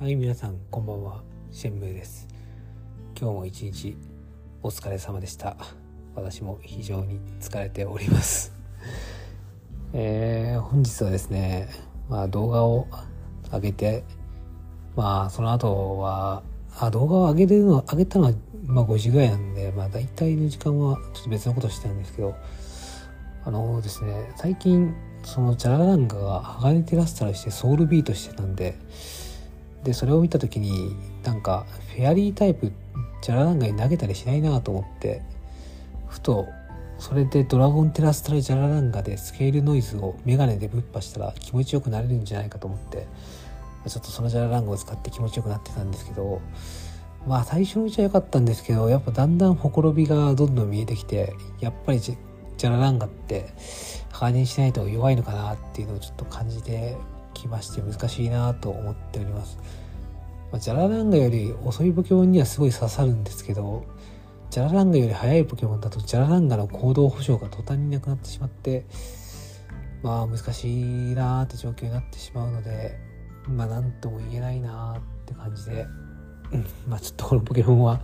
はい皆さんこんばんは。シェンムーです。今日も一日お疲れ様でした。私も非常に疲れております。えー、本日はですねまあ動画を上げてまあその後はあ動画を上げるの上げたのはまあ5時ぐらいなんでまあ大体の時間はちょっと別のことしてたんですけどあのですね最近そのジャラランガが鋼テラスタルしてソウルビートしてたんででそれを見た時になんかフェアリータイプジャラランガに投げたりしないなと思ってふとそれでドラゴンテラスタルジャラランガでスケールノイズをメガネでぶっ破したら気持ちよくなれるんじゃないかと思ってちょっとそのジャラランガを使って気持ちよくなってたんですけどまあ最初のうちは良かったんですけどやっぱだんだんほころびがどんどん見えてきてやっぱりジャラランガって鋼にしないと弱いのかなっていうのをちょっと感じてきまして難しいなと思っております。まあ、ジャラランガより遅いポケモンにはすごい刺さるんですけどジャラランガより速いポケモンだとジャラランガの行動保障が途端になくなってしまってまあ難しいなーって状況になってしまうのでまあ何とも言えないなーって感じで、うん、まあちょっとこのポケモンは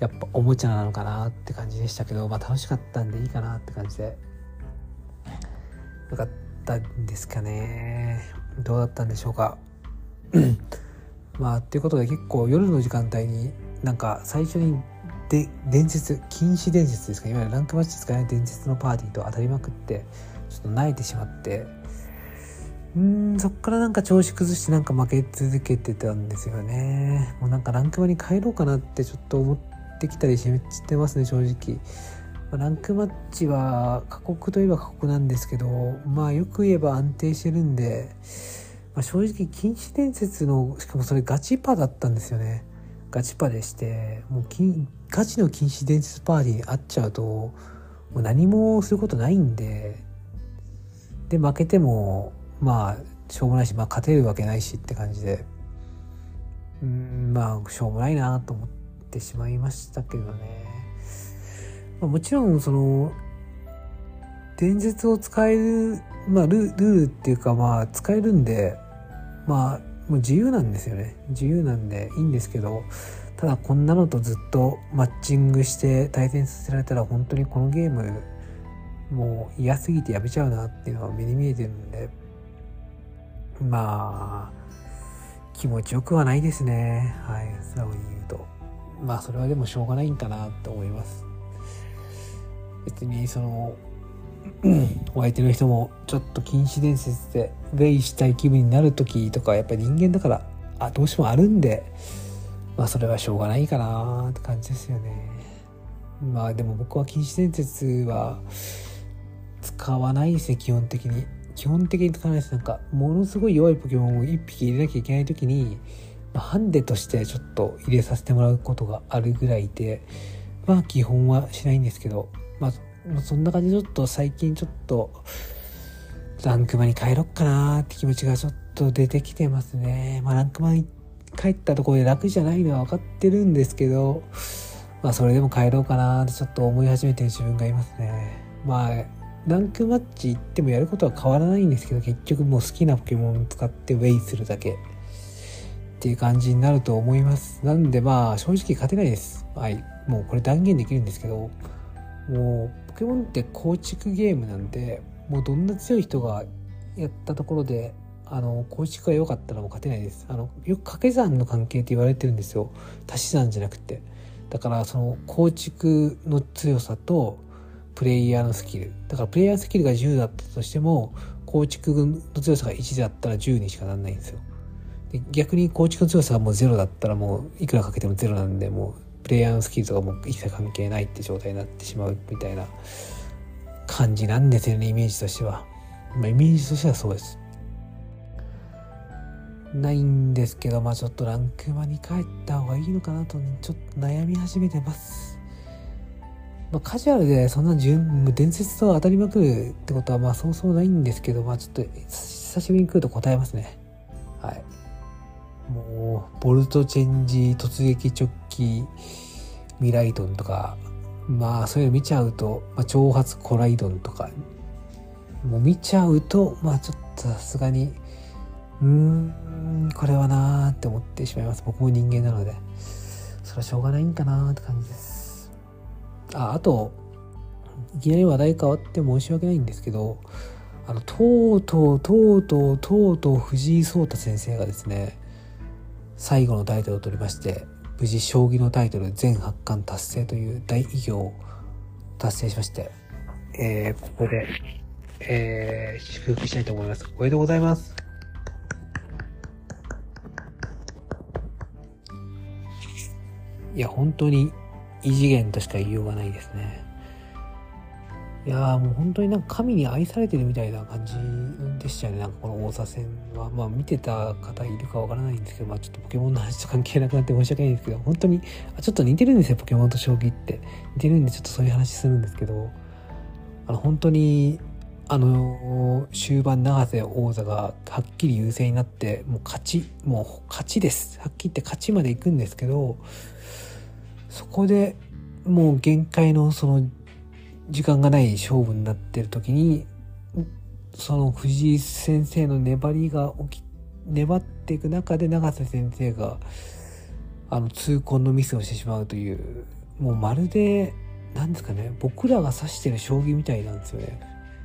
やっぱおもちゃなのかなって感じでしたけどまあ楽しかったんでいいかなって感じで。よかったんですかね。どうだったんでしょうか。まあっていうことで結構夜の時間帯になんか最初にで伝説禁止伝説ですかいわゆるランクマッチ使えない伝説のパーティーと当たりまくってちょっと泣いてしまって。うんそっからなんか調子崩してなんか負け続けてたんですよね。もうなんかランクマに帰ろうかなってちょっと思ってきたりしてますね正直。ランクマッチは過酷といえば過酷なんですけどまあよく言えば安定してるんで、まあ、正直禁止伝説のしかもそれガチパだったんですよね。ガチパでしてもうガチの禁止伝説パーティーに会っちゃうともう何もすることないんでで負けてもまあしょうもないし、まあ、勝てるわけないしって感じで。うんまあしょうもないなと思って。てしまいましたけどね、まあ、もちろんその伝説を使える、まあ、ルルールっていうかまあ使えるんでまあもう自由なんですよね。自由なんでいいんですけどただこんなのとずっとマッチングして対戦させられたら本当にこのゲームもう嫌すぎてやめちゃうなっていうのは目に見えてるんでまあ気持ちよくはないですね。はい素直にまあそれはでもしょうがないんかなと思います。別にその お相手の人もちょっと禁止伝説でウェイしたい気分になる時とかやっぱり人間だからあどうしてもあるんでまあそれはしょうがないかなって感じですよね。まあでも僕は禁止伝説は使わないですね基本的に。基本的に使わないですなんかものすごい弱いポケモンを1匹入れなきゃいけない時に、ハンデとしてちょっと入れさせてもらうことがあるぐらいでまあ基本はしないんですけどまあそんな感じでちょっと最近ちょっとランクマに帰ろっかなって気持ちがちょっと出てきてますね。まあランクマに帰ったところで楽じゃないのは分かってるんですけど、まあそれでも帰ろうかなってちょっと思い始めてる自分がいますね。まあランクマッチ行ってもやることは変わらないんですけど結局もう好きなポケモン使ってウェイするだけっていう感じになると思います。なんでまあ正直勝てないです。はい。もうこれ断言できるんですけど、もうポケモンって構築ゲームなんでもうどんな強い人がやったところであの構築が良かったらもう勝てないですあのよく掛け算の関係って言われてるんですよ足し算じゃなくてだからその構築の強さとプレイヤーのスキルだからプレイヤースキルが10だったとしても構築の強さが1だったら10にしかならないんですよで逆に構築の強さがもう0だったらもういくらかけても0なんでもうプレイヤーのスキルとかも一切関係ないって状態になってしまうみたいな感じなんですよねイメージとしては、まあ、イメージとしてはそうです。ないんですけどまあちょっとランクマに帰った方がいいのかなとちょっと悩み始めてます。まあ、カジュアルでそんな順伝説と当たりまくるってことはまあそうそうないんですけどまあちょっと久しぶりに来ると答えますね。はい。もうボルトチェンジ突撃直帰ミライドンとかまあそういうの見ちゃうと、まあ、挑発コライドンとかもう見ちゃうとまあちょっとさすがにうーんこれはなーって思ってしまいます。僕も人間なので。それはしょうがないんかなーって感じです。ああといきなり話題変わって申し訳ないんですけどあのとうとうとうとうとうとう藤井聡太先生がですね最後のタイトルを取りまして無事将棋のタイトル全八冠達成という大偉業を達成しまして、えー、ここで、えー、祝福したいと思います。おめでとうございます。いや、本当に異次元としか言いようがないですね。いやもう本当になんか神に愛されてるみたいな感じでしたよね。なんかこの王座戦は。まあ見てた方いるかわからないんですけどまあちょっとポケモンの話と関係なくなって申し訳ないんですけど本当にあちょっと似てるんですよポケモンと将棋って。似てるんでちょっとそういう話するんですけどあの本当にあの終盤永瀬王座がはっきり優勢になってもう勝ちもう勝ちです。はっきり言って勝ちまで行くんですけどそこでもう限界のその時間がない勝負になってる時にその藤井先生の粘りが起き粘っていく中で永瀬先生があの痛恨のミスをしてしまうというもうまるで何ですかね僕らが指してる将棋みたいなんですよね。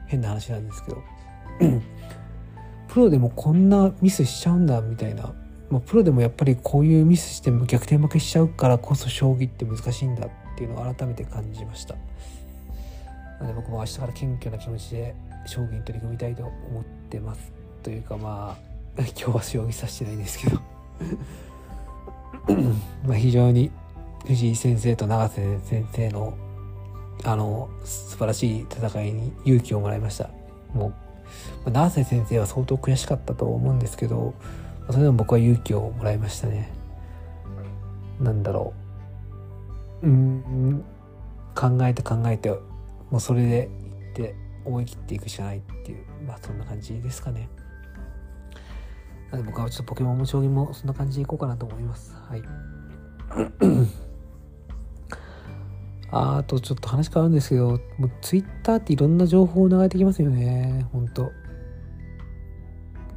変な話なんですけど。プロでもこんなミスしちゃうんだみたいな、まあ、プロでもやっぱりこういうミスしても逆転負けしちゃうからこそ将棋って難しいんだっていうのを改めて感じました。なので僕も明日から謙虚な気持ちで将棋に取り組みたいと思ってます。というかまあ 今日は将棋指してないんですけど。まあ非常に藤井先生と永瀬先生のあの素晴らしい戦いに勇気をもらいました。もう永瀬先生は相当悔しかったと思うんですけどそれでも僕は勇気をもらいましたね。なんだろう。うん考えて考えてもうそれでいって思い切っていくしかないっていうまあそんな感じですかね。なので僕はちょっとポケモンも将棋もそんな感じでいこうかなと思います。はい。あとちょっと話変わるんですけどもうツイッターっていろんな情報を流れてきますよね。ほんと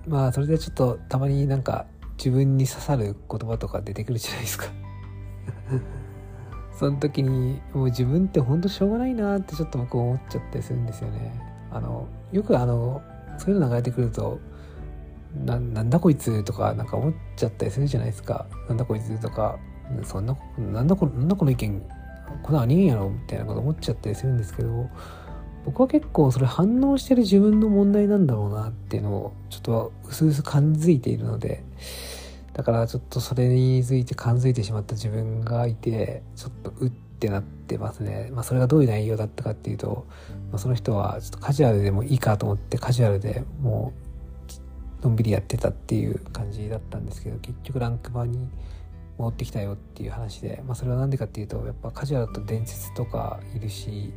まあそれでちょっとたまになんか自分に刺さる言葉とか出てくるじゃないですか。その時にもう自分ってほんとしょうがないなってちょっと僕思っちゃったりするんですよね。あのよくあのそういうの流れてくるとなんだこいつとかなんか思っちゃったりするじゃないですか。なんだこいつとかそんななんだこなんだこの意見この人間やろみたいなこと思っちゃったりするんですけど僕は結構それ反応してる自分の問題なんだろうなっていうのをちょっと薄々感づいているのでだからちょっとそれについて感づいてしまった自分がいてちょっとうってなってますね。まあそれがどういう内容だったかっていうと、まあ、その人はちょっとカジュアルでもいいかと思ってカジュアルでもうのんびりやってたっていう感じだったんですけど結局ランク版に戻ってきたよっていう話で、まあ、それは何でかっていうとやっぱカジュアルだと伝説とかいるし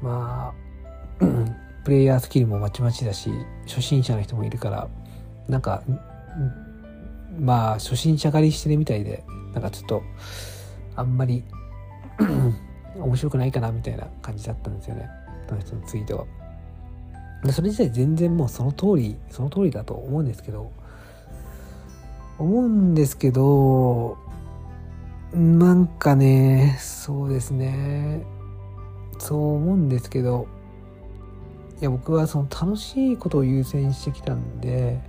まあ プレイヤースキルもまちまちだし初心者の人もいるからなんかまあ初心者狩りしてるみたいでなんかちょっとあんまり 面白くないかなみたいな感じだったんですよねその人のツイートは。それ自体全然もうその通りその通りだと思うんですけど思うんですけどなんかねそうですねそう思うんですけどいや僕はその楽しいことを優先してきたんで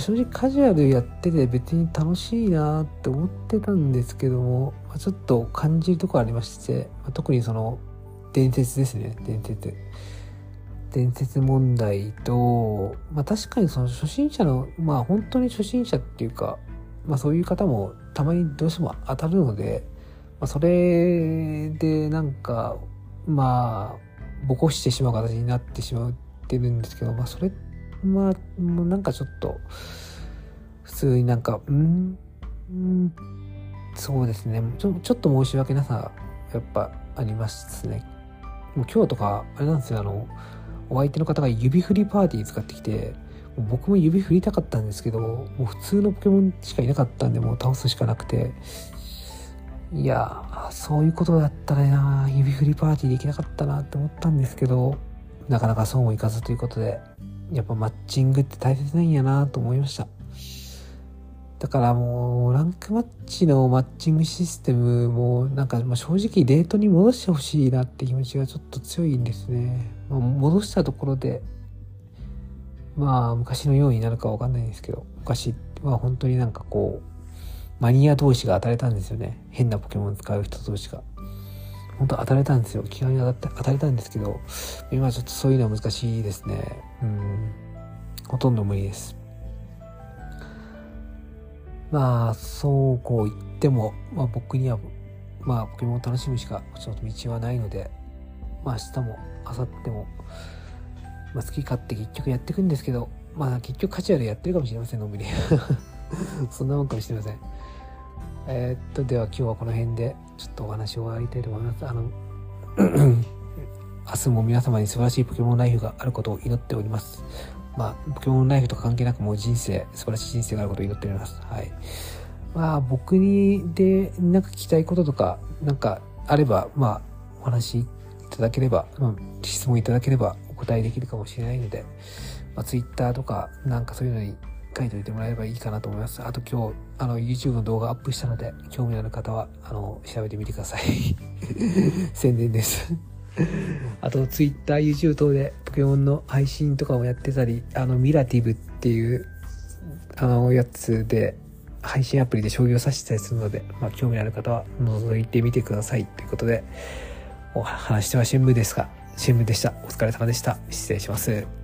正直カジュアルやってて別に楽しいなって思ってたんですけども、まあ、ちょっと感じるとこありまして、まあ、特にその伝説ですね伝説。伝説問題と、まあ、確かにその初心者のまあ本当に初心者っていうか、まあ、そういう方もたまにどうしても当たるので、まあ、それでなんかまあぼこしてしまう形になってしまってるんですけど、まあ、それってまあ、もうなんかちょっと、普通になんか、うん、ん、そうですね。ちょ、ちょっと申し訳なさ、やっぱありますね。もう今日とか、あれなんですよ、あの、お相手の方が指振りパーティー使ってきて、僕も指振りたかったんですけど、もう普通のポケモンしかいなかったんで、もう倒すしかなくて、いやそういうことだったらな、指振りパーティーできなかったなって思ったんですけど、なかなかそうもいかずということで、やっぱマッチングって大切なんやなと思いました。だからもうランクマッチのマッチングシステムもなんかま正直デートに戻してほしいなって気持ちがちょっと強いんですね、まあ、戻したところでまあ昔のようになるかわかんないんですけど昔は本当になんかこうマニア同士が当たれたんですよね。変なポケモン使う人同士が。本当当たれたんですよ。気軽に当た当たれたんですけど今ちょっとそういうのは難しいですね。うん。ほとんど無理です。まあそうこう言っても、まあ、僕にはまあポケモンを楽しむしかちょっと道はないのでまあ明日も明後日も、まあ、好き勝手結局やっていくんですけどまあ結局カジュアルやってるかもしれませんのんびり。そんなもんかもしれません。えー、っとでは今日はこの辺でちょっとお話を終わりたいと思いますあの 明日も皆様に素晴らしいポケモンライフがあることを祈っておりますまあ、ポケモンライフとか関係なくもう人生、素晴らしい人生があることを祈っております。はい。まあ、僕にで、なんか聞きたいこととか、なんかあれば、まあ、お話いただければ、まあ、質問いただければお答えできるかもしれないので、まあ、Twitter とか、なんかそういうのに書いておいてもらえればいいかなと思います。あと今日、あの、YouTube の動画アップしたので、興味のある方は、あの、調べてみてください。宣伝です あと、Twitter、YouTube 等でポケモンの配信とかをやってたり、あの、ミラティブっていう、あの、やつで、配信アプリで将棋を指してたりするので、まあ、興味のある方は覗いてみてください。ということで、お話しては新聞ですが、新聞でした。お疲れ様でした。失礼します。